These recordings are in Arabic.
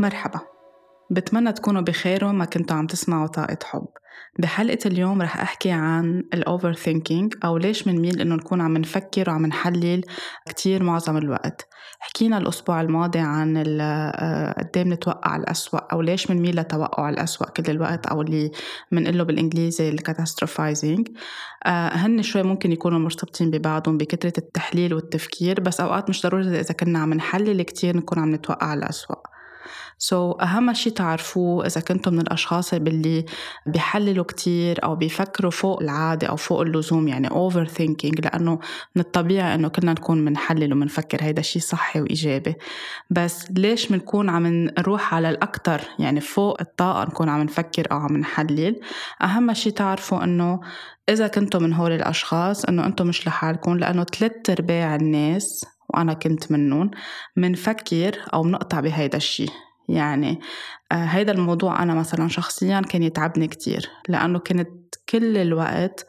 مرحبا. بتمنى تكونوا بخير وما كنتوا عم تسمعوا طاقة حب. بحلقة اليوم رح أحكي عن ال overthinking أو ليش منميل إنه نكون عم نفكر وعم نحلل كتير معظم الوقت. حكينا الأسبوع الماضي عن قد إيه بنتوقع الأسوأ أو ليش منميل لتوقع الأسوأ كل الوقت أو اللي منقله بالإنجليزي ال catastrophizing آه، هن شوي ممكن يكونوا مرتبطين ببعضهم بكثرة التحليل والتفكير بس أوقات مش ضروري إذا كنا عم نحلل كتير نكون عم نتوقع الأسوأ. سو so, أهم شي تعرفوه إذا كنتم من الأشخاص اللي بيحللوا كتير أو بيفكروا فوق العادة أو فوق اللزوم يعني over thinking لأنه من الطبيعي إنه كلنا نكون منحلل ومنفكر هيدا شي صحي وإيجابي. بس ليش بنكون عم نروح على الأكتر؟ يعني فوق الطاقة نكون عم نفكر أو عم نحلل. أهم شي تعرفوا إنه إذا كنتم من هول الأشخاص إنه أنتم مش لحالكم لأنه ثلاث أرباع الناس وأنا كنت منهم منفكر أو منقطع بهيدا الشي. يعني آه، هيدا الموضوع أنا مثلا شخصيا كان يتعبني كتير لأنه كنت كل الوقت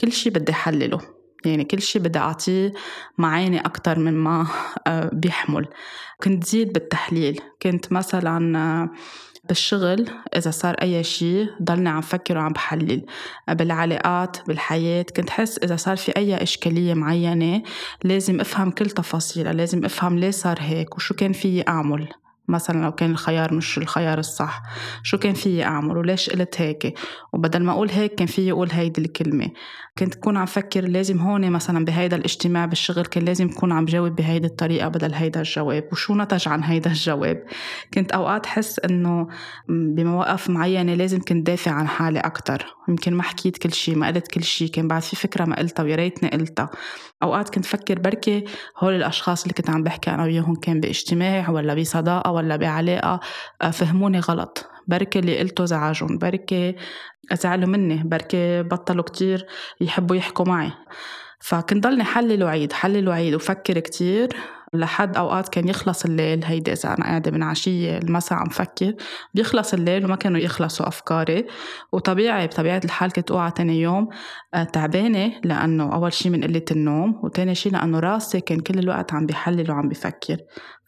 كل شي بدي حلله يعني كل شي بدي أعطيه معاني أكتر من ما آه، بيحمل. كنت زيد بالتحليل كنت مثلا آه، بالشغل إذا صار أي شيء ضلني عم فكر وعم بحلل. بالعلاقات بالحياة كنت حس إذا صار في أي إشكالية معينة لازم أفهم كل تفاصيلها لازم أفهم ليه صار هيك وشو كان فيي أعمل. مثلا لو كان الخيار مش الخيار الصح شو كان فيي أعمل وليش قلت هيك؟ وبدل ما أقول هيك كان فيي أقول هيدي الكلمة. كنت أكون عم فكر لازم هون مثلا بهيدا الاجتماع بالشغل كان لازم أكون عم جاوب بهيدي الطريقة بدل هيدا الجواب. وشو نتج عن هيدا الجواب؟ كنت أوقات حس إنه بمواقف معينة لازم كنت دافع عن حالي أكتر. يمكن ما حكيت كل شيء ما قلت كل شيء كان بعد في فكرة ما قلتها ويا ريتني قلتها. أوقات كنت فكر بركي هول الأشخاص اللي كنت عم بحكي أنا وياهم كان باجتماع ولا بصداقة ولا بعلاقة آه، فهموني غلط. بركي اللي قلته زعجهم بركي زعلوا مني بركي بطلوا كتير يحبوا يحكوا معي. فكنت ضلني حلل وعيد حلل وعيد وفكر كتير لحد أوقات كان يخلص الليل. هيدي إذا أنا قاعدة من عشية المساء عم فكر بيخلص الليل وما كانوا يخلصوا أفكاري. وطبيعي بطبيعة الحال كنت أوعى تاني يوم آه، تعبانة لأنه أول شيء من قلة النوم وتاني شيء لأنه راسي كان كل الوقت عم بيحلل وعم بفكر.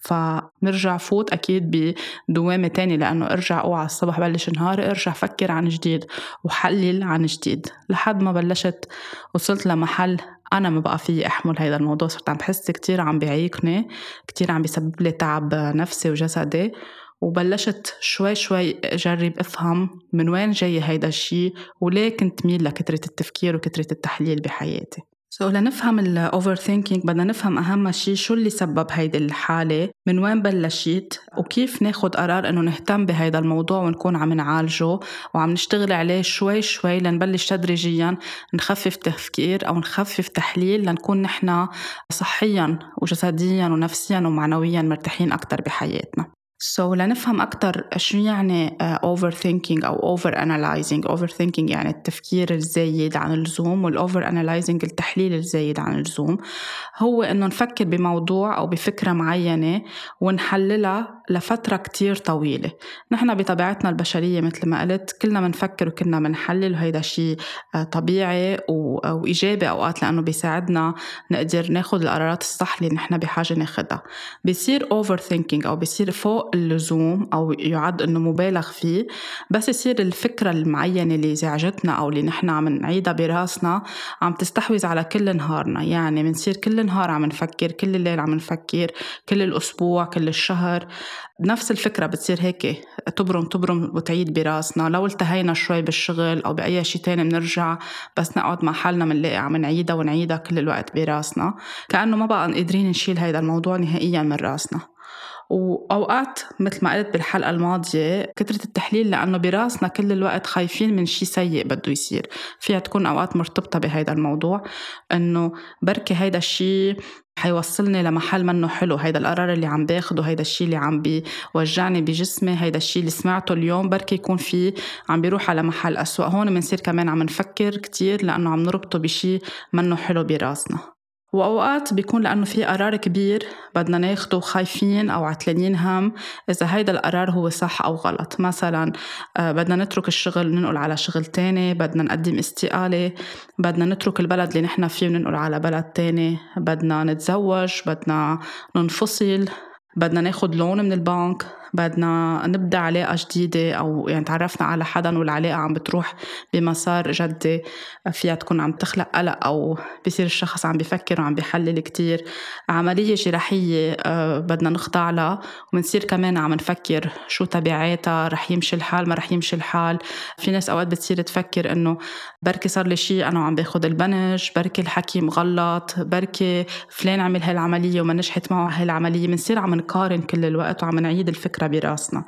فنرجع فوت أكيد بدوامة تانية لأنه أرجع أوعى الصبح بلش نهاري أرجع فكر عن جديد وحلل عن جديد. لحد ما بلشت وصلت لمحل أنا ما بقى فيي أحمل هذا الموضوع صرت عم بحس كتير عم بيعيقني كتير عم بيسبب لي تعب نفسي وجسدي. وبلشت شوي شوي أجرب أفهم من وين جاي هيدا الشي وليه كنت ميل لكترة التفكير وكترة التحليل بحياتي. so, لنفهم ال overthinking بدنا نفهم أهم شيء شو اللي سبب هيدي الحالة؟ من وين بلشت؟ وكيف ناخد قرار إنه نهتم بهيدا الموضوع ونكون عم نعالجه؟ وعم نشتغل عليه شوي شوي لنبلش تدريجيا نخفف تفكير أو نخفف تحليل لنكون نحن صحيا وجسديا ونفسيا ومعنويا مرتاحين أكثر بحياتنا. so, لنفهم أكثر شو يعني over uh, thinking أو overanalyzing overthinking يعني التفكير الزايد عن اللزوم وال overanalyzing التحليل الزايد عن اللزوم. هو إنه نفكر بموضوع أو بفكرة معينة ونحللها لفترة كتير طويلة. نحن بطبيعتنا البشرية مثل ما قلت كلنا بنفكر وكلنا بنحلل وهيدا شيء uh, طبيعي وإيجابي أوقات لأنه بيساعدنا نقدر ناخد القرارات الصح اللي نحن بحاجة ناخدها. بيصير overthinking أو بيصير فوق اللزوم أو يعد إنه مبالغ فيه بس يصير الفكرة المعينة اللي زعجتنا أو اللي نحن عم نعيدها براسنا عم تستحوذ على كل نهارنا. يعني بنصير كل نهار عم نفكر كل الليل عم نفكر كل الأسبوع كل الشهر. نفس الفكرة بتصير هيك تبرم تبرم وتعيد براسنا. لو التهينا شوي بالشغل أو بأي شيء تاني بنرجع بس نقعد مع حالنا بنلاقي عم نعيدها ونعيدها كل الوقت براسنا. كأنه ما بقى قادرين نشيل هيدا الموضوع نهائيا من راسنا. وأوقات مثل ما قلت بالحلقة الماضية كثره التحليل لأنه براسنا كل الوقت خايفين من شيء سيء بده يصير. فيها تكون أوقات مرتبطة بهيدا الموضوع إنه بركي هيدا الشيء حيوصلني لمحل منه حلو. هيدا القرار اللي عم باخده هيدا الشيء اللي عم بيوجعني بجسمي هيدا الشيء اللي سمعته اليوم بركي يكون في عم بيروح على محل أسوأ. هون بنصير كمان عم نفكر كتير لأنه عم نربطه بشيء منه حلو براسنا. وأوقات بيكون لأنه في قرار كبير بدنا ناخده خايفين أو عتلانين هم إذا هيدا القرار هو صح أو غلط. مثلا آه، بدنا نترك الشغل ننقل على شغل تاني بدنا نقدم استقالة بدنا نترك البلد اللي نحن فيه وننقل على بلد تاني. بدنا نتزوج بدنا ننفصل بدنا ناخد لون من البنك. بدنا نبدأ علاقة جديدة أو يعني تعرفنا على حدا والعلاقة عم بتروح بمسار جدي فيها تكون عم تخلق قلق أو بصير الشخص عم بفكر وعم بيحلل كتير. عملية جراحية آه، بدنا نخضع لها وبنصير كمان عم نفكر شو تبعاتها رح يمشي الحال ما رح يمشي الحال. في ناس أوقات بتصير تفكر إنه بركي صار لي شيء أنا وعم باخذ البنج بركي الحكي مغلط بركي فلان عمل هالعملية وما نجحت معه هالعملية. بنصير عم نقارن كل الوقت وعم نعيد الفكرة براسنا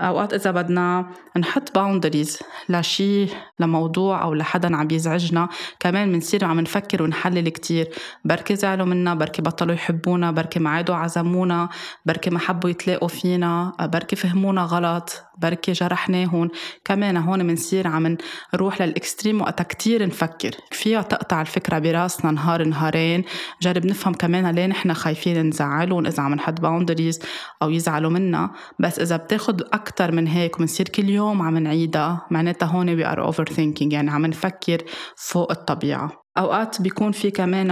أوقات إذا بدنا نحط باوندريز لشيء لموضوع أو لحدا عم يزعجنا كمان بنصير عم نفكر ونحلل كتير. بركي زعلوا منا بركي بطلوا يحبونا بركي ما عادوا عزمونا بركي ما حبوا يتلاقوا فينا بركي فهمونا غلط بركي جرحناهم كمان هون بنصير عم نروح لل extreme وقتها كتير نفكر. فيها تقطع الفكرة براسنا نهار نهارين. جرب نفهم كمان ليه نحن خايفين نزعلهم إذا عم نحط boundaries أو يزعلوا منا. بس إذا بتاخد أكتر من هيك وبنصير كل يوم عم نعيدها. معناتها هون صار overthinking يعني عم نفكر فوق الطبيعة. أوقات بيكون في كمان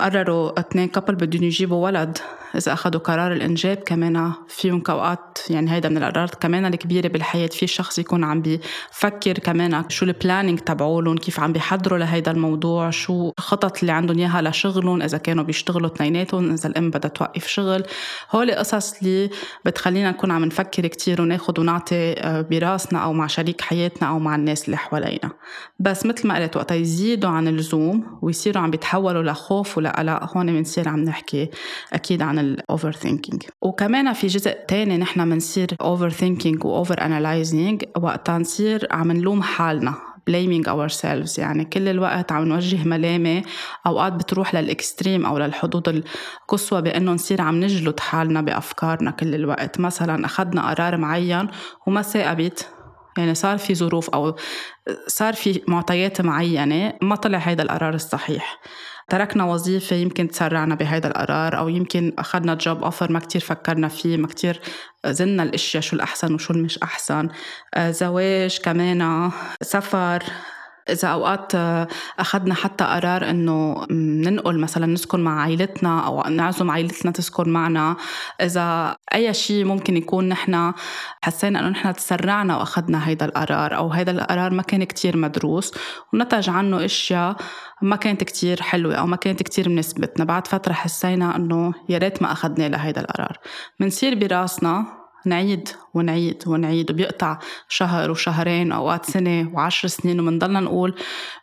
قرروا اثنين كابل بدهم يجيبوا ولد. إذا أخذوا قرار الإنجاب كمان فيهم أوقات يعني هيدا من القرارات كمان الكبيرة بالحياة. في شخص يكون عم بيفكر كمان شو ال planning تبعولن كيف عم بيحضروا لهيدا الموضوع شو الخطط اللي عندهم إياها لشغلهم إذا كانوا بيشتغلوا اثنيناتهم إذا الأم بدها توقف شغل. هول قصص اللي بتخلينا نكون عم نفكر كتير وناخد ونعطي آه، براسنا أو مع شريك حياتنا أو مع الناس اللي حوالينا. بس مثل ما قلت وقتها يزيدوا عن اللزوم ويصيروا عم بيتحولوا لخوف ولقلق هون بنصير عم نحكي أكيد عن ال over thinking وكمان في جزء تاني نحن بنصير over thinking و over analyzing وقتها نصير عم نلوم حالنا blaming ourselves. يعني كل الوقت عم نوجه ملامة. أوقات بتروح لل extreme أو للحدود القصوى بأنه نصير عم نجلد حالنا بأفكارنا كل الوقت. مثلا أخذنا قرار معين وما ثاقبت يعني صار في ظروف أو صار في معطيات معينة ما طلع هيدا القرار الصحيح. تركنا وظيفة يمكن تسرعنا بهيدا القرار أو يمكن أخذنا جوب أوفر ما كتير فكرنا فيه ما كتير زلنا الأشياء شو الأحسن وشو المش أحسن. آه، زواج كمان سفر إذا أوقات آه، أخذنا حتى قرار إنه ننقل مثلا نسكن مع عائلتنا أو نعزم عائلتنا تسكن معنا. إذا أي شيء ممكن يكون نحن حسينا إنه نحن تسرعنا وأخذنا هيدا القرار أو هيدا القرار ما كان كتير مدروس ونتج عنه أشياء ما كانت كتير حلوة أو ما كانت كتير مناسبتنا. بعد فترة حسينا إنه يا ريت ما أخذنا لهيدا القرار. بنصير براسنا نعيد ونعيد ونعيد. وبيقطع شهر وشهرين أوقات سنة وعشر سنين ومنضلنا نقول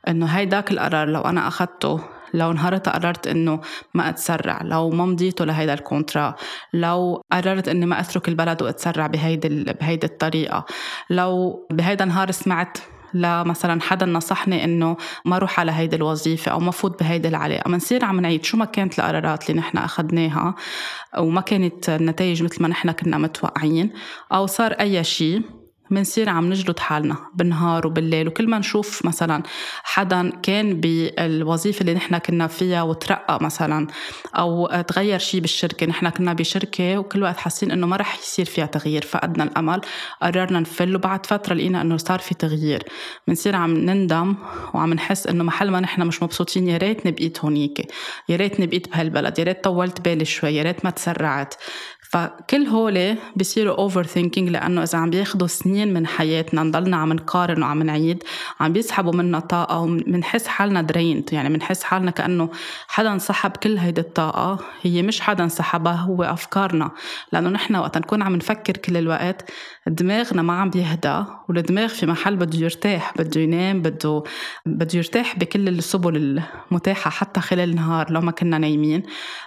إنه هيداك القرار لو أنا أخذته لو نهارتها قررت إنه ما أتسرع لو ما مضيته لهيدا ال contrat لو قررت إني ما أترك البلد وأتسرع بهيدي بهيدي الطريقة لو بهيدا النهار سمعت لمثلا حدا نصحني إنه ما أروح على هيدي الوظيفة أو ما فوت بهيدي العلاقة. بنصير عم نعيد شو ما كانت القرارات اللي نحن أخذناها وما كانت النتائج مثل ما نحن كنا متوقعين أو صار أي شيء بنصير عم نجلد حالنا بالنهار وبالليل. وكل ما نشوف مثلا حدا كان بالوظيفة اللي نحن كنا فيها وترقى مثلا أو تغير شيء بالشركة نحن كنا بشركة وكل وقت حاسين إنه ما رح يصير فيها تغيير فقدنا الأمل قررنا نفل. وبعد فترة لقينا إنه صار في تغيير. بنصير عم نندم وعم نحس إنه محل ما نحن مش مبسوطين يا ريتني بقيت هونيك يا ريتني بقيت بهالبلد يا ريت طولت بالي شوي يا ريت ما تسرعت. فكل هول بصيروا over thinking لأنه إذا عم بياخذوا سنين من حياتنا نضلنا عم نقارن وعم نعيد عم بيسحبوا منا طاقة وبنحس حالنا درينت يعني بنحس حالنا كأنه حدا انسحب كل هيدي الطاقة هي مش حدا انسحبها هو أفكارنا. لأنه نحن وقت نكون عم نفكر كل الوقت دماغنا ما عم بيهدى والدماغ في محل بده يرتاح بده ينام بده بده يرتاح بكل السبل المتاحة حتى خلال النهار لو ما كنا نايمين.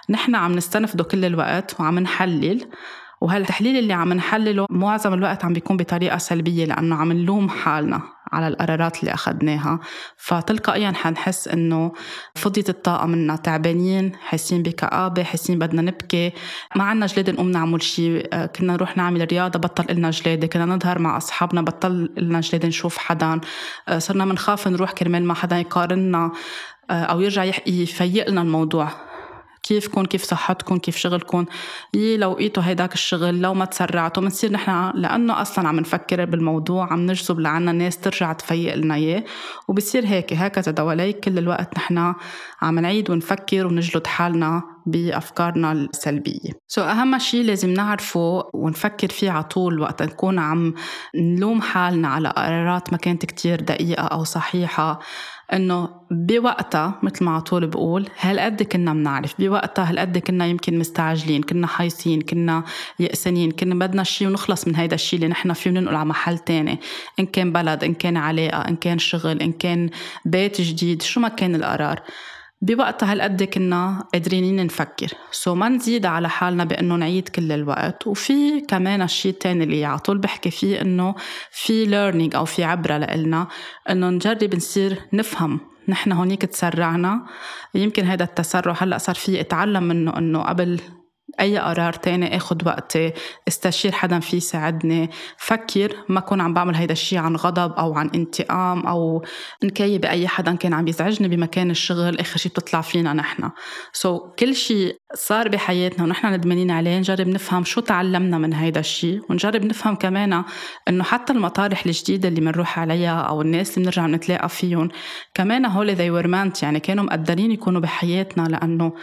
نحن عم نستنفده كل الوقت وعم نحلل التحليل وهالتحليل اللي عم نحلله معظم الوقت عم بيكون بطريقة سلبية لأنه عم نلوم حالنا على القرارات اللي أخذناها. فتلقائيا حنحس إنه فضيت الطاقة منا تعبانين حاسين بكآبة حاسين بدنا نبكي. ما عنا جلاد نقوم نعمل شيء كنا نروح نعمل رياضة بطل إلنا جلادة. كنا نظهر مع أصحابنا بطل إلنا جلادة نشوف حدا. صرنا منخاف نروح كرمال ما حدا يقارننا أو يرجع يفيق لنا الموضوع. كيفكم كيف صحتكم كيف شغلكم. يي لو لقيتوا هيداك الشغل لو ما تسرعتوا بنصير نحن لأنه أصلا عم نفكر بالموضوع عم نجذب لعنا ناس ترجع تفيق لنا إياه. وبصير هيك هكذا دواليك كل الوقت نحن عم نعيد ونفكر ونجلد حالنا بأفكارنا السلبية. سو so أهم شيء لازم نعرفه ونفكر فيه على طول وقت نكون عم نلوم حالنا على قرارات ما كانت كتير دقيقة أو صحيحة. إنه بوقتها مثل ما على طول بقول هالقد كنا بنعرف بوقتها هالقد كنا يمكن مستعجلين كنا حايصين كنا يأسانين كنا بدنا شيء ونخلص من هيدا الشيء اللي نحن فيه وننقل على محل تاني. إن كان بلد إن كان علاقة إن كان شغل إن كان بيت جديد شو ما كان القرار. بوقتها هالقد كنا قادرين نفكر. so ما نزيد على حالنا بأنه نعيد كل الوقت. وفي كمان الشيء الثاني اللي على طول بحكي فيه إنه في learning أو في عبرة لإلنا إنه نجرب نصير نفهم نحن هونيك تسرعنا. يمكن هذا التسرع هلأ صار في اتعلم منه إنه قبل أي قرار تاني أخد وقتي استشير حدا في يساعدني. فكر ما أكون عم بعمل هيدا الشيء عن غضب أو عن انتقام أو نكي بأي حدا كان عم يزعجني بمكان الشغل آخر شيء بتطلع فينا نحن. سو so, كل شيء صار بحياتنا ونحن ندمانين عليه نجرب نفهم شو تعلمنا من هيدا الشيء ونجرب نفهم كمان إنه حتى المطارح الجديدة اللي بنروح عليها أو الناس اللي بنرجع نتلاقى فيهم كمان هول were meant يعني كانوا مقدرين يكونوا بحياتنا لأنه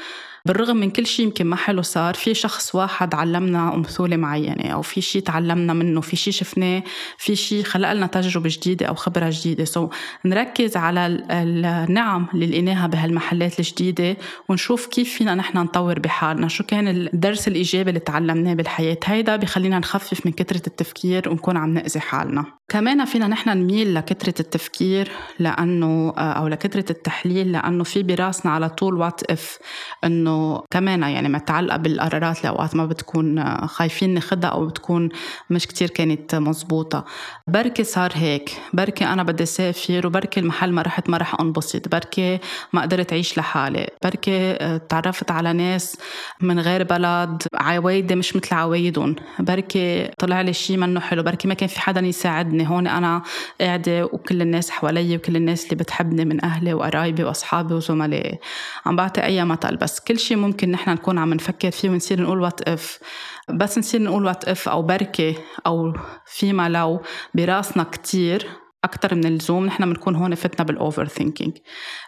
بالرغم من كل شيء يمكن ما حلو صار في شخص واحد علمنا أمثولة معينة أو في شيء تعلمنا منه في شيء شفناه في شيء خلق لنا تجربة جديدة أو خبرة جديدة. so so, نركز على النعم اللي لقيناها بهالمحلات الجديدة ونشوف كيف فينا نحن نطور بحالنا شو كان الدرس الإيجابي اللي تعلمناه بالحياة. هيدا بخلينا نخفف من كثرة التفكير ونكون عم نأذي حالنا. كمان فينا نحن نميل لكثرة التفكير لأنه أو لكثرة التحليل لأنه في براسنا على طول what if إنه كمان يعني متعلقة بالقرارات اللي أوقات ما بتكون خايفين ناخدها أو بتكون مش كتير كانت مزبوطة بركي صار هيك بركي أنا بدي أسافر وبركي المحل ما رحت ما رح أنبسط بركي ما قدرت أعيش لحالي بركي آه، تعرفت على ناس من غير بلد عوايدي مش مثل عوايدهم بركي طلع لي شيء منه حلو بركي ما كان في حدا يساعدني. هون أنا قاعدة وكل الناس حوالي وكل الناس اللي بتحبني من أهلي وقرايبي وأصحابي وزملائي. عم بعطي أي مثل بس كل شيء ممكن نحن نكون عم نفكر فيه ونصير نقول what if بس نصير نقول what if أو بركي أو فيما لو براسنا كتير. أكتر من اللزوم نحن بنكون هون فتنا بال over thinking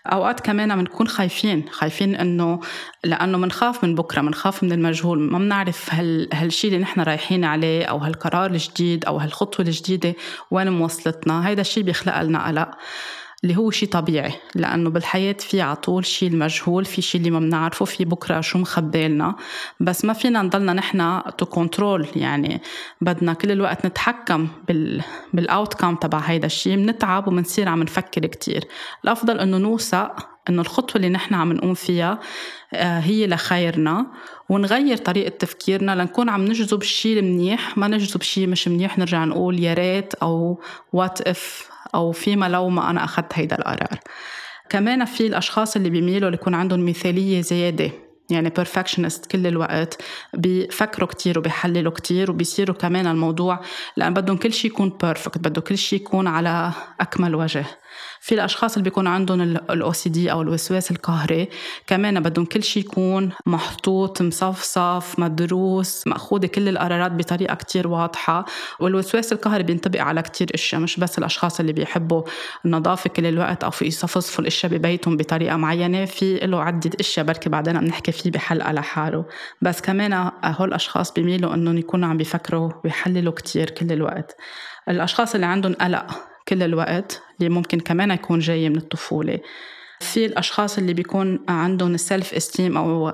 أوقات كمان بنكون خايفين خايفين إنه لأنه بنخاف من بكرة بنخاف من المجهول ما بنعرف هال هالشيء اللي نحن رايحين عليه أو هالقرار الجديد أو هالخطوة الجديدة وين موصلتنا هيدا الشيء بيخلق لنا قلق. اللي هو شيء طبيعي لأنه بالحياة في على طول شيء المجهول في شيء اللي ما بنعرفه في بكرة شو مخبالنا بس ما فينا نضلنا نحن to control يعني بدنا كل الوقت نتحكم بال بال outcome تبع هيدا الشيء بنتعب وبنصير عم نفكر كتير. الأفضل إنه نوثق إنه الخطوة اللي نحن عم نقوم فيها آه، هي لخيرنا ونغير طريقة تفكيرنا لنكون عم نجذب الشيء المنيح ما نجذب شيء مش منيح نرجع نقول يا ريت أو what if أو فيما لو ما أنا أخذت هيدا القرار. كمان في الأشخاص اللي بيميلوا ليكون عندهم مثالية زيادة يعني perfectionist كل الوقت بيفكروا كتير وبيحللوا كتير وبيصيروا كمان الموضوع لأن بدهم كل شيء يكون perfect بده كل شيء يكون على أكمل وجه. في الأشخاص اللي بيكون عندهم ال OCD أو الوسواس القهري كمان بدهم كل شيء يكون محطوط مصفصف مدروس مأخوذة كل القرارات بطريقة كتير واضحة. والوسواس القهري بينطبق على كتير إشياء مش بس الأشخاص اللي بيحبوا النظافة كل الوقت أو في يصفصفوا الإشياء ببيتهم بطريقة معينة في له عدة إشياء بركي بعدين بنحكي فيه بحلقة لحاله. بس كمان هول الاشخاص بيميلوا إنهم يكونوا عم بيفكروا ويحللوا كتير كل الوقت. الأشخاص اللي عندهم قلق كل الوقت اللي ممكن كمان يكون جاي من الطفولة. في الأشخاص اللي بيكون عندهم السلف استيم أو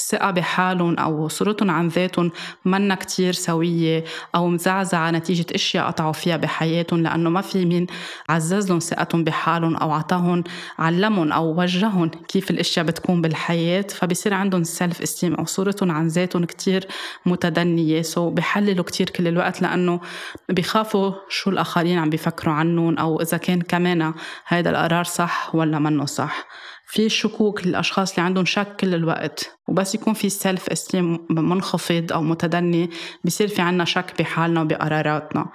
الثقة بحالهم أو صورتهم عن ذاتهم منا كتير سوية أو مزعزعة نتيجة أشياء قطعوا فيها بحياتهم لأنه ما في مين عزز لهم ثقتهم بحالهم أو عطاهم علمهم أو وجههم كيف الأشياء بتكون بالحياة فبصير عندهم سلف استيم أو صورتهم عن ذاتهم كتير متدنية. سو بحللوا كتير كل الوقت لأنه بيخافوا شو الآخرين عم بيفكروا عنهم أو إذا كان كمان هذا القرار صح ولا منه صح. في شكوك للأشخاص اللي عندهم شك كل الوقت وبس يكون في self esteem منخفض أو متدني بصير في عنا شك بحالنا وبقراراتنا.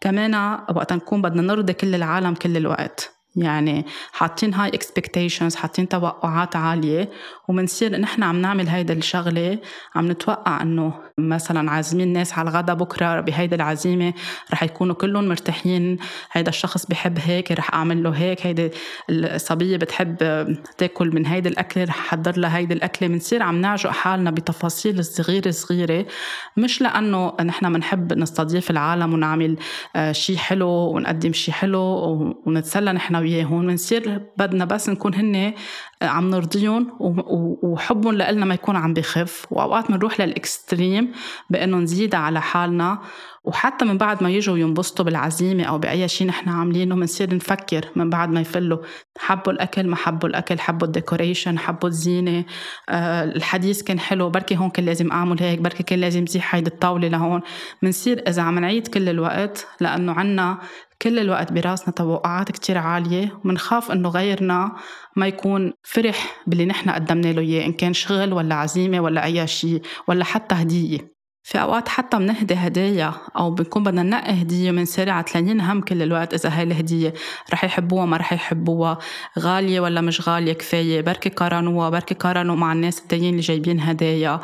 كمان وقت نكون بدنا نرضي كل العالم كل الوقت. يعني حاطين high expectations حاطين توقعات عالية ومنصير نحن عم نعمل هيدا الشغلة عم نتوقع إنه مثلا عازمين ناس على الغدا بكرة بهيدا العزيمة رح يكونوا كلهم مرتاحين هيدا الشخص بحب هيك رح أعمل له هيك هيدي الصبية بتحب تاكل من هيدي الأكلة رح أحضر لها هيدي الأكلة. بنصير عم نعجق حالنا بتفاصيل صغيرة صغيرة مش لأنه نحن بنحب نستضيف العالم ونعمل آه، شيء حلو ونقدم شيء حلو ونتسلى نحن وياهم بنصير بدنا بس نكون هن عم نرضيهم وحبهم لنا ما يكون عم بخف. وأوقات بنروح للإكستريم بانه نزيد على حالنا. وحتى من بعد ما يجوا ينبسطوا بالعزيمة أو بأي شيء نحن عاملينه بنصير نفكر من بعد ما يفلوا. حبوا الأكل ما حبوا الأكل حبوا الديكوريشن حبوا الزينة. أه الحديث كان حلو. بركي هون كان لازم أعمل هيك بركي كان لازم زيح هيدي الطاولة لهون. بنصير إذا عم نعيد كل الوقت لأنه عنا كل الوقت براسنا توقعات كتير عالية. ومنخاف إنه غيرنا ما يكون فرح باللي نحن قدمنا له إياه إن كان شغل ولا عزيمة ولا أي شيء ولا حتى هدية. في أوقات حتى بنهدي هدايا أو بنكون بدنا ننقي هدية بنصير عتلانين هم كل الوقت إذا هاي الهدية رح يحبوها ما رح يحبوها. غالية ولا مش غالية كفاية. بركي قارنوها بركي قارنوا مع الناس التانيين اللي جايبين هدايا.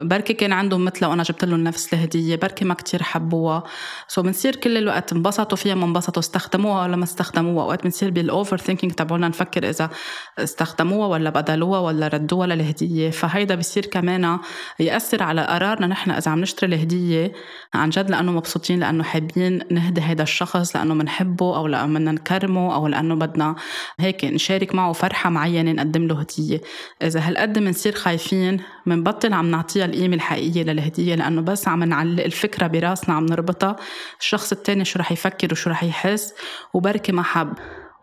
بركي كان عندهم مثلها وأنا جبت لهم نفس الهدية. بركي ما كتير حبوها. so بنصير كل الوقت انبسطوا فيها ما انبسطوا استخدموها ولا ما استخدموها. أوقات بنصير بال over thinking تبعولنا نفكر إذا استخدموها ولا بدلوها ولا ردوها للهدية. فهيدا بصير كمان يأثر على قرارنا نحن إذا عم نشتري الهدية عن جد لأنه مبسوطين لأنه حابين نهدي هذا الشخص لأنه بنحبه أو لأنه بدنا نكرمه أو لأنه بدنا هيك نشارك معه فرحة معينة نقدم له هدية. إذا هالقد بنصير خايفين بنبطل عم نعطيها القيمة الحقيقية للهدية لأنه بس عم نعلق الفكرة براسنا عم نربطها الشخص التاني شو رح يفكر وشو رح يحس وبركي ما حب.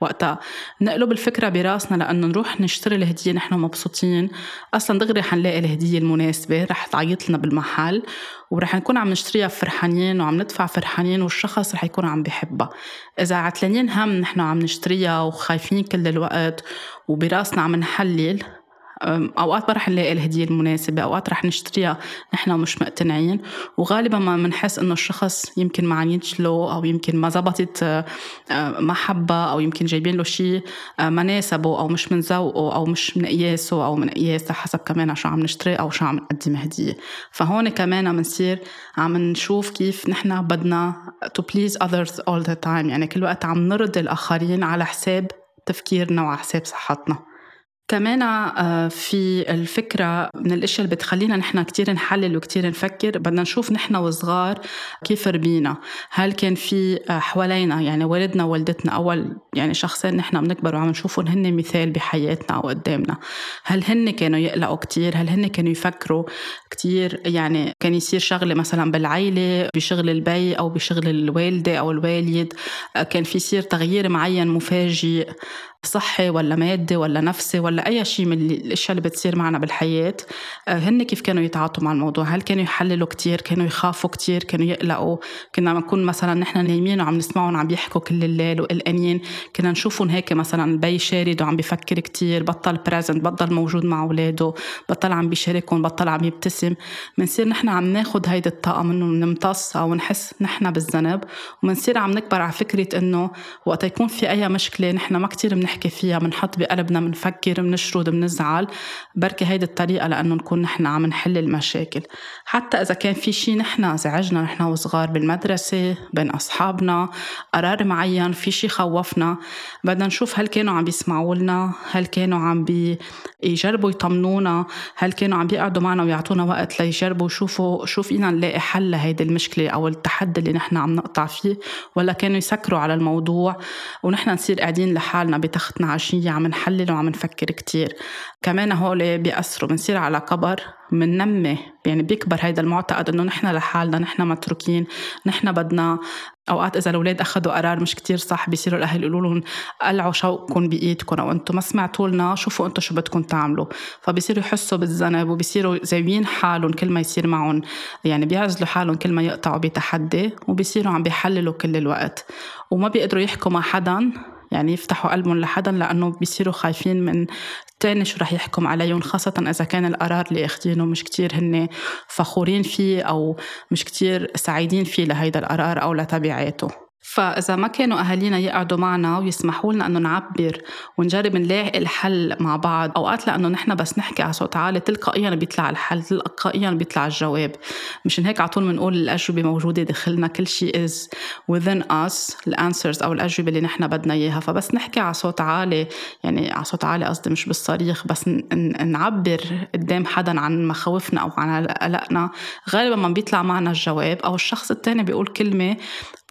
وقتها. نقلب الفكرة براسنا لأنه نروح نشتري الهدية نحن مبسوطين. أصلا دغري حنلاقي الهدية المناسبة رح تعيط لنا بالمحل ورح نكون عم نشتريها فرحانين وعم ندفع فرحانين والشخص رح يكون عم بحبها. إذا عتلانين هم نحن عم نشتريها وخايفين كل الوقت وبراسنا عم نحلل أوقات ما رح نلاقي الهدية المناسبة أوقات رح نشتريها نحن مش مقتنعين. وغالبا ما بنحس إنه الشخص يمكن ما عنيتش له أو يمكن ما زبطت آه، محبه أو يمكن جايبين له شيء ما ناسبه أو مش من ذوقه أو مش من قياسه أو من قياسة حسب كمان شو عم نشتري أو شو عم نقدم هدية. فهون كمان بنصير عم نشوف كيف نحن بدنا to please others all the time. يعني كل وقت عم نرضي الآخرين على حساب تفكيرنا وعلى حساب صحتنا. كمان آه، في الفكرة من الأشياء اللي بتخلينا نحن كتير نحلل وكتير نفكر بدنا نشوف نحن وصغار كيف ربينا. هل كان في آه، حوالينا يعني والدنا ووالدتنا أول يعني شخصين نحن بنكبر وعم نشوفهم هن مثال بحياتنا أو قدامنا. هل هن كانوا يقلقوا كتير؟ هل هن كانوا يفكروا كتير؟ يعني كان يصير شغلة مثلا بالعيلة بشغل البي أو بشغل الوالدة أو الوالد آه، كان في يصير تغيير معين مفاجئ. صحي ولا مادي ولا نفسي ولا أي شيء من الأشياء اللي بتصير معنا بالحياة آه، هن كيف كانوا يتعاطوا مع الموضوع؟ هل كانوا يحللوا كتير؟ كانوا يخافوا كتير؟ كانوا يقلقوا؟ كنا نكون مثلا نحن نايمين وعم نسمعهم عم يحكوا كل الليل وقلقانين. كنا نشوفهم هيك مثلا البي شارد وعم بيفكر كتير بطل present بطل موجود مع أولاده بطل عم بيشاركهم بطل عم يبتسم. بنصير نحن عم ناخد هيدي الطاقة منه نمتص أو نحس نحن بالذنب. وبنصير عم نكبر على فكرة إنه وقت يكون في أي مشكلة نحن ما كتير بنحكي بنحكي فيها بنحط بقلبنا بنفكر بنشرد بنزعل. بركي هيدي الطريقة لأنه نكون نحن عم نحل المشاكل. حتى إذا كان في شيء نحن زعجنا نحن وصغار بالمدرسة بين أصحابنا قرار معين في شيء خوفنا بدنا نشوف هل كانوا عم بيسمعوا لنا هل كانوا عم بيجربوا يطمنونا هل كانوا عم بيقعدوا معنا ويعطونا وقت ليجربوا يشوفوا شو فينا نلاقي حل لهيدي المشكلة أو التحدي اللي نحن عم نقطع فيه ولا كانوا يسكروا على الموضوع ونحن نصير قاعدين لحالنا بتختنا عشية عم نحلل وعم نفكر كتير. كمان هول بيأثروا بنصير على كبر مننمي يعني بيكبر هيدا المعتقد إنه نحن لحالنا نحن متروكين نحن بدنا. أوقات إذا الأولاد اخذوا قرار مش كتير صح بيصيروا الأهل يقولوا لهم قلعوا شوقكم بإيدكم أو أنتم ما سمعتوا لنا شوفوا أنتم شو بدكم تعملوا. فبيصيروا يحسوا بالذنب وبيصيروا زاويين حالهم كل ما يصير معهم يعني بيعزلوا حالهم كل ما يقطعوا بتحدي وبيصيروا عم بيحللوا كل الوقت. وما بيقدروا يحكوا مع حدا يعني يفتحوا قلبهم لحدا لأنه بيصيروا خايفين من تاني شو رح يحكم عليهم خاصة إذا كان القرار اللي أخدينه مش كتير هن فخورين فيه أو مش كتير سعيدين فيه لهيدا القرار أو لتبعاته فإذا ما كانوا أهالينا يقعدوا معنا ويسمحوا لنا إنه نعبر ونجرب نلاقي الحل مع بعض، أوقات لأنه نحن بس نحكي على صوت عالي تلقائيا بيطلع الحل، تلقائيا بيطلع الجواب، مشان هيك على طول بنقول الأجوبة موجودة داخلنا كل شيء is within us الانسرز أو الأجوبة اللي نحن بدنا إياها، فبس نحكي على صوت عالي يعني على صوت عالي قصدي مش بالصريخ بس نعبر قدام حدا عن مخاوفنا أو عن قلقنا. غالبا ما بيطلع معنا الجواب أو الشخص التاني بيقول كلمة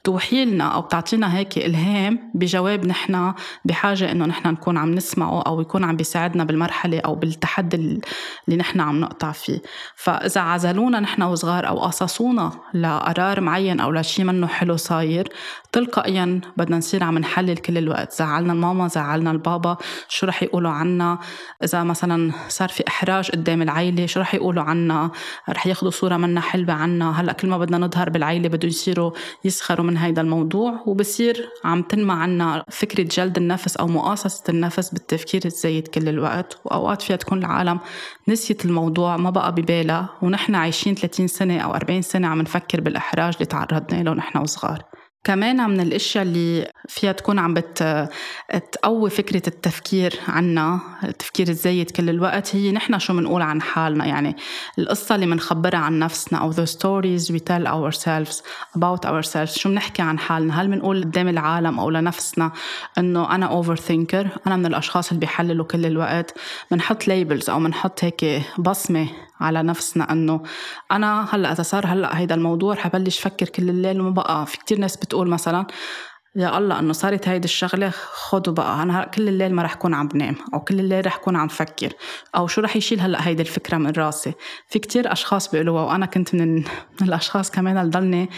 بتوحي لنا أو بتعطينا هيك إلهام بجواب نحن بحاجة إنه نحن نكون عم نسمعه أو يكون عم بيساعدنا بالمرحلة أو بالتحدي اللي نحن عم نقطع فيه. فإذا عزلونا نحن وصغار أو قصصونا لقرار معين أو لشيء منه حلو صاير تلقائيا بدنا نصير عم نحلل كل الوقت. زعلنا الماما زعلنا البابا شو رح يقولوا عنا؟ إذا مثلا صار في إحراج قدام العيلة شو رح يقولوا عنا؟ رح ياخذوا صورة منا حلوة عنا؟ هلأ كل ما بدنا نظهر بالعيلة بده يصيروا يسخروا من هيدا الموضوع وبصير عم تنمى عنا فكرة جلد النفس أو مقاصصة النفس بالتفكير الزايد كل الوقت. وأوقات فيها تكون العالم نسيت الموضوع ما بقى ببالها ونحن عايشين 30 سنة أو 40 سنة عم نفكر بالإحراج اللي تعرضنا له نحن وصغار. كمان من الأشياء اللي فيها تكون عم بتقوي فكرة التفكير عنا التفكير الزايد كل الوقت. هي نحن شو بنقول عن حالنا؟ يعني القصة اللي بنخبرها عن نفسنا أو the stories we tell ourselves about ourselves. شو بنحكي عن حالنا؟ هل بنقول قدام العالم أو لنفسنا إنه أنا اوفر ثينكر أنا من الأشخاص اللي بيحللوا كل الوقت. بنحط ليبلز أو بنحط هيك بصمة على نفسنا إنه أنا هلأ إذا صار هلأ هيدا الموضوع حبلش فكر كل الليل وما بقى. في كتير ناس بتقول مثلا يا الله إنه صارت هيدي الشغلة خدوا بقى أنا كل الليل ما رح كون عم بنام أو كل الليل رح كون عم فكر أو شو رح يشيل هلأ هيدي الفكرة من راسي. في كتير أشخاص بيقولوها وأنا كنت من, من الأشخاص كمان اللي ضلني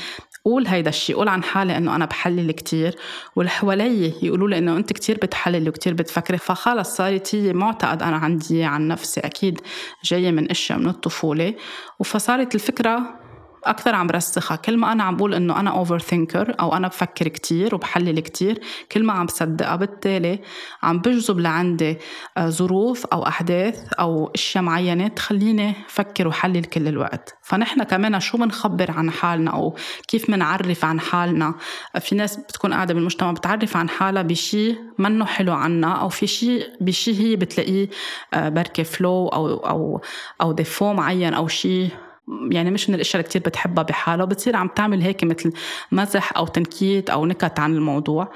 قول هيدا الشيء قول عن حالي إنه أنا بحلل كتير واللي يقولوا لي إنه أنت كتير بتحللي وكتير بتفكري فخلص صارت هي معتقد أنا عندي عن نفسي أكيد جاية من أشياء من الطفولة وفصارت الفكرة أكثر عم برسخها كل ما أنا عم بقول إنه أنا اوفر ثينكر أو أنا بفكر كتير وبحلل كتير كل ما عم بصدقها بالتالي عم بجذب لعندي آه، ظروف أو أحداث أو أشياء معينة تخليني أفكر وحلل كل الوقت. فنحن كمان شو بنخبر عن حالنا أو كيف بنعرف عن حالنا؟ في ناس بتكون قاعدة بالمجتمع بتعرف عن حالها بشيء منه حلو عنا أو في شيء بشيء هي بتلاقيه آه، بركة فلو أو أو أو ديفو معين أو شيء يعني مش من الأشياء اللي كثير بتحبها بحالها وبتصير عم تعمل هيك مثل مزح أو تنكيت أو نكت عن الموضوع.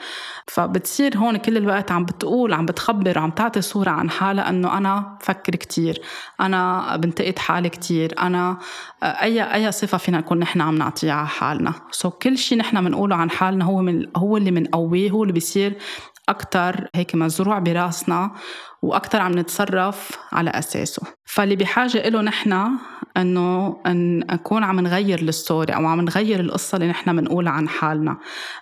فبتصير هون كل الوقت عم بتقول عم بتخبر عم تعطي صورة عن حالها إنه أنا بفكر كثير أنا بنتقد حالي كثير أنا أي أي صفة فينا نكون نحن عم نعطيها على حالنا. so so كل شيء نحن بنقوله عن حالنا هو من هو اللي بنقويه هو اللي بيصير أكتر هيك مزروع براسنا وأكتر عم نتصرف على أساسه. فاللي بحاجة له نحن إنه أن نكون عم نغير ال story أو عم نغير القصة اللي نحن بنقولها عن حالنا.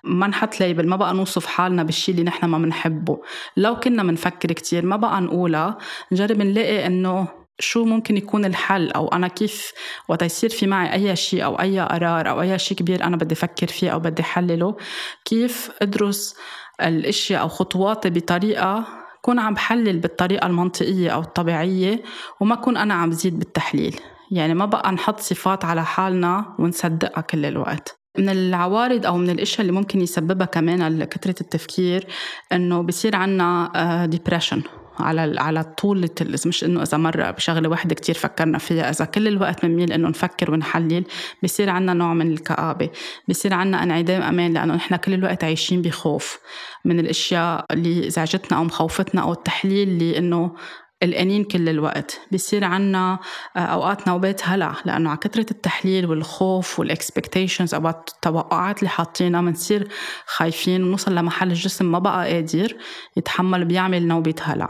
ما نحط label ما بقى نوصف حالنا بالشي اللي نحن ما بنحبه لو كنا بنفكر كتير ما بقى نقولها. نجرب نلاقي إنه شو ممكن يكون الحل أو أنا كيف وقت يصير في معي أي شيء أو أي قرار أو أي شيء كبير أنا بدي أفكر فيه أو بدي حلله كيف أدرس الأشياء أو خطواتي بطريقة كون عم بحلل بالطريقة المنطقية أو الطبيعية وما كون أنا عم زيد بالتحليل. يعني ما بقى نحط صفات على حالنا ونصدقها كل الوقت. من العوارض أو من الإشياء اللي ممكن يسببها كمان كثره التفكير إنه بصير عنا depression آه، على على طول مش إنه إذا مرة بشغلة واحدة كتير فكرنا فيها. إذا كل الوقت بنميل إنه نفكر ونحلل بصير عنا نوع من الكآبة. بصير عنا انعدام أمان لأنه نحن كل الوقت عايشين بخوف من الإشياء اللي زعجتنا أو مخوفتنا أو التحليل اللي انه قلقانين كل الوقت. بيصير عنا آه، أوقات نوبات هلع لأنه على كثرة التحليل والخوف وال expectations أو التوقعات اللي حاطينها بنصير خايفين ونوصل لمحل الجسم ما بقى قادر يتحمل بيعمل نوبة هلع.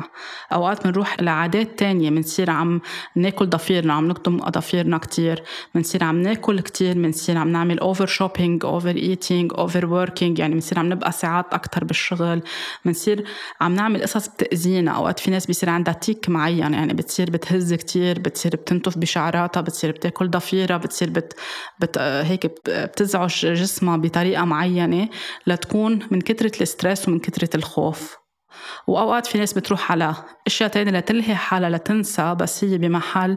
أوقات بنروح لعادات تانية بنصير عم ناكل ضفيرنا عم نقضم اظافيرنا كتير بنصير عم ناكل كتير بنصير عم نعمل over shopping over eating over working يعني بنصير عم نبقى ساعات أكثر بالشغل. بنصير عم نعمل قصص بتأذينا. أوقات في ناس بيصير عندها tic technique معين يعني بتصير بتهز كتير بتصير بتنتف بشعراتها بتصير بتاكل ضفيرة بتصير بت, بت هيك بتزعج جسمها بطريقة معينة لتكون من كترة الستريس ومن كترة الخوف. وأوقات في ناس بتروح على أشياء تانية لتلهي حالها لتنسى بس هي بمحل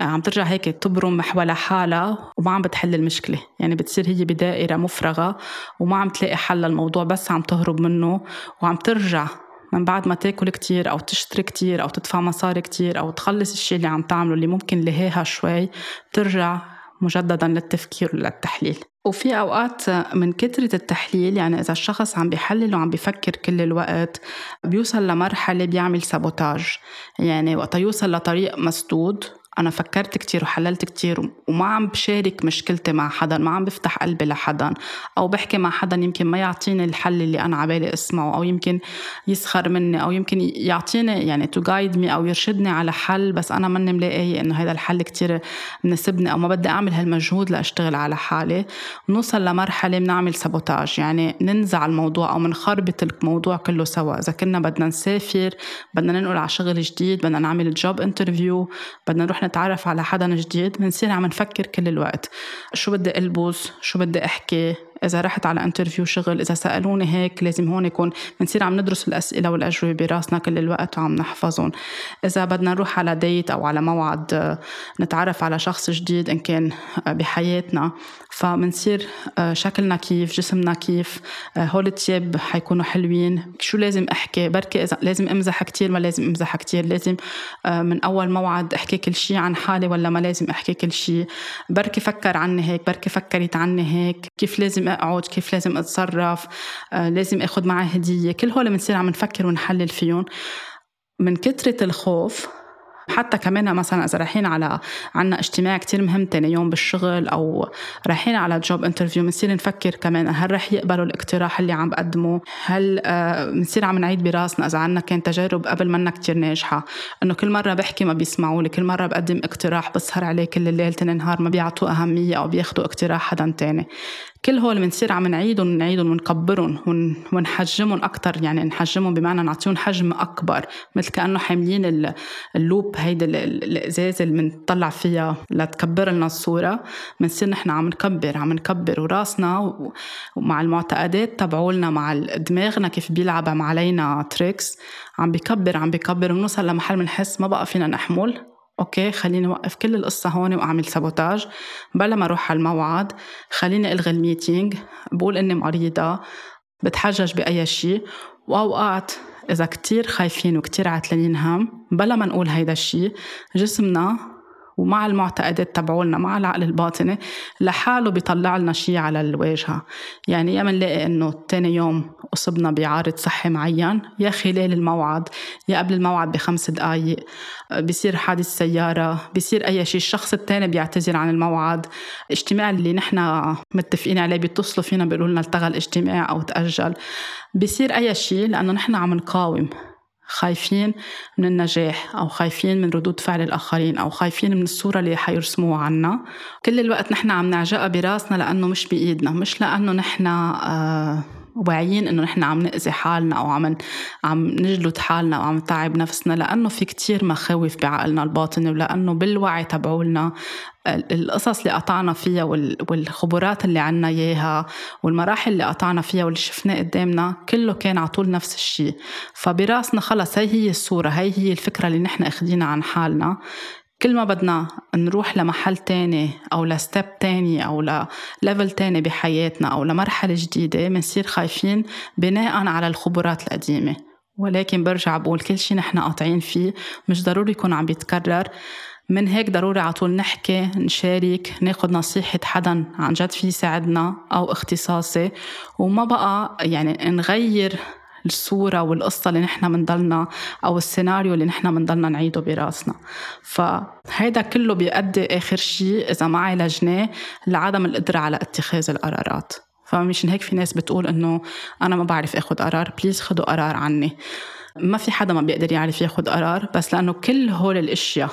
عم ترجع هيك تبرم حول حالها وما عم بتحل المشكلة. يعني بتصير هي بدائرة مفرغة وما عم تلاقي حل للموضوع بس عم تهرب منه وعم ترجع من بعد ما تاكل كتير أو تشتري كتير أو تدفع مصاري كتير أو تخلص الشيء اللي عم تعمله اللي ممكن لهيها شوي ترجع مجددا للتفكير وللتحليل. وفي أوقات من كثرة التحليل يعني إذا الشخص عم بيحلل وعم بيفكر كل الوقت بيوصل لمرحلة بيعمل sabotage. يعني وقت يوصل لطريق مسدود أنا فكرت كتير وحللت كتير وما عم بشارك مشكلتي مع حدا ما عم بفتح قلبي لحدا أو بحكي مع حدا يمكن ما يعطيني الحل اللي أنا عبالي اسمعه أو يمكن يسخر مني أو يمكن يعطيني يعني to guide me أو يرشدني على حل بس أنا ماني ملاقية إنه هذا الحل كتير مناسبني أو ما بدي أعمل هالمجهود لأشتغل على حالي. نوصل لمرحلة بنعمل sabotage يعني ننزع الموضوع أو منخربط الموضوع كله سوا. إذا كنا بدنا نسافر بدنا ننقل على شغل جديد بدنا نعمل job interview بدنا نروح نتعرف على حدا جديد بنصير عم نفكر كل الوقت. شو بدي ألبس؟ شو بدي أحكي؟ إذا رحت على interview شغل إذا سألوني هيك لازم هون يكون بنصير عم ندرس الأسئلة والأجوبة براسنا كل الوقت وعم نحفظهم. إذا بدنا نروح على ديت أو على موعد نتعرف على شخص جديد إن كان بحياتنا فبنصير شكلنا كيف جسمنا كيف هول التياب حيكونوا حلوين. شو لازم أحكي؟ بركي إذا لازم أمزح كتير ما لازم أمزح كتير. لازم من أول موعد أحكي كل شيء عن حالي ولا ما لازم أحكي كل شيء بركي فكر عني هيك بركي فكرت عني هيك. كيف لازم اقعد كيف لازم أتصرف آه لازم آخذ معي هدية كل هول بنصير عم نفكر ونحلل فيهم. من كثره الخوف حتى كمان مثلا إذا رايحين على عنا اجتماع كتير مهم تاني يوم بالشغل أو رايحين على جوب انترفيو بنصير نفكر كمان هل رح يقبلوا الاقتراح اللي عم بقدمه هل آه، بنصير عم نعيد براسنا إذا عنا كان تجارب قبل منا كتير ناجحة؟ إنه كل مرة بحكي ما بيسمعوا لي كل مرة بقدم اقتراح بسهر عليه كل الليل تاني نهار ما بيعطوه أهمية أو بياخذوا اقتراح حدا تاني. كل هول بنصير عم نعيدهم ونعيدهم ونكبرهم ونحجمهم أكتر. يعني نحجمهم بمعنى نعطيهم حجم أكبر مثل كأنه حاملين ال loupe هيدي الإزازة اللي بنطلع فيها لتكبر لنا الصورة. بنصير نحن عم نكبر عم نكبر وراسنا ومع المعتقدات تبعولنا مع دماغنا كيف بيلعب علينا tricks عم بكبر عم بكبر ونوصل لمحل بنحس ما بقى فينا نحمل. okay خليني أوقف كل القصة هون وأعمل sabotage. بلا ما أروح على الموعد خليني ألغي الميتينج. بقول إني مريضة بتحجج بأي شيء. وأوقات إذا كتير خايفين وكتير عتلانين هم بلا ما نقول هيدا الشيء جسمنا ومع المعتقدات تبعولنا مع العقل الباطني لحاله بيطلع لنا شيء على الواجهة. يعني يا منلاقي إنه تاني يوم أصبنا بعارض صحي معين يا خلال الموعد يا قبل الموعد بخمس دقايق بصير حادث سيارة بصير أي شيء الشخص التاني بيعتذر عن الموعد. الاجتماع اللي نحن متفقين عليه بيتصلوا فينا بيقولوا لنا التغى الاجتماع أو تأجل. بصير أي شيء لأنه نحن عم نقاوم. خايفين من النجاح أو خايفين من ردود فعل الآخرين أو خايفين من الصورة اللي حيرسموها عنا. كل الوقت نحن عم نعجقها براسنا لأنه مش بإيدنا مش لأنه نحن آه واعيين إنه نحن عم نأذي حالنا أو عم عم نجلد حالنا أو عم نتعب نفسنا لأنه في كتير مخاوف بعقلنا الباطني ولأنه بالوعي تبعولنا القصص اللي قطعنا فيها والخبرات اللي عنا إياها والمراحل اللي قطعنا فيها واللي شفناه قدامنا كله كان على طول نفس الشيء فبراسنا خلص هي هي الصورة هي هي الفكرة اللي نحن أخذينها عن حالنا. كل ما بدنا نروح لمحل تاني أو ل step تاني أو ل level تاني بحياتنا أو لمرحلة جديدة بنصير خايفين بناء على الخبرات القديمة. ولكن برجع بقول كل شيء نحن قاطعين فيه مش ضروري يكون عم بيتكرر. من هيك ضروري على طول نحكي نشارك ناخد نصيحة حدا عن جد في يساعدنا أو اختصاصي. وما بقى يعني نغير الصورة والقصة اللي نحن بنضلنا أو السيناريو اللي نحن بنضلنا نعيده براسنا. فهيدا كله بيؤدي آخر شيء إذا ما عالجناه لعدم القدرة على اتخاذ القرارات. فمشان هيك في ناس بتقول إنه أنا ما بعرف آخد قرار بليز خدوا قرار عني. ما في حدا ما بيقدر يعرف ياخد قرار بس لأنه كل هول الأشياء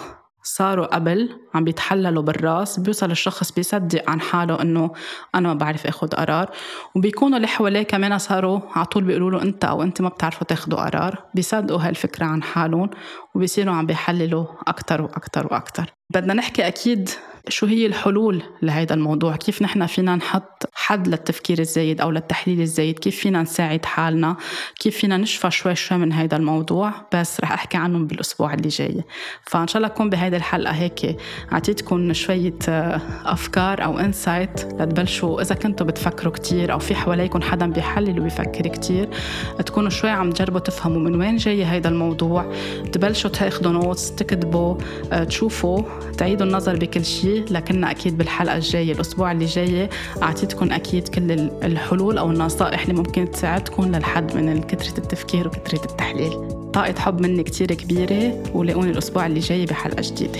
صاروا قبل عم بيتحللوا بالراس بيوصل الشخص بيصدق عن حاله إنه أنا ما بعرف اخذ قرار. وبيكونوا اللي حواليه كمان صاروا على طول بيقولوا له أنت أو أنت ما بتعرفوا تاخذوا قرار. بيصدقوا هالفكرة عن حالهم وبيصيروا عم بيحللوا أكثر وأكثر وأكثر بدنا نحكي أكيد شو هي الحلول لهذا الموضوع؟ كيف نحن فينا نحط حد للتفكير الزايد أو للتحليل الزايد؟ كيف فينا نساعد حالنا؟ كيف فينا نشفى شوي شوي من هذا الموضوع؟ بس رح أحكي عنهم بالأسبوع اللي جاي. فإن شاء الله أكون بهيدي الحلقة هيك أعطيتكم شوية آه، أفكار أو insight لتبلشوا إذا كنتوا بتفكروا كتير أو في حواليكم حدا بيحلل وبيفكر كتير تكونوا شوي عم تجربوا تفهموا من وين جاي هيدا الموضوع. تبلشوا تاخذوا notes تكتبوا آه، تشوفوا تعيدوا النظر بكل شيء. لكن أكيد بالحلقة الجاية الأسبوع اللي جاي أعطيتكم أكيد كل الحلول أو النصائح اللي ممكن تساعدكم للحد من كثرة التفكير وكثرة التحليل. طاقة حب مني كتير كبيرة ولاقوني الأسبوع اللي جاي بحلقة جديدة.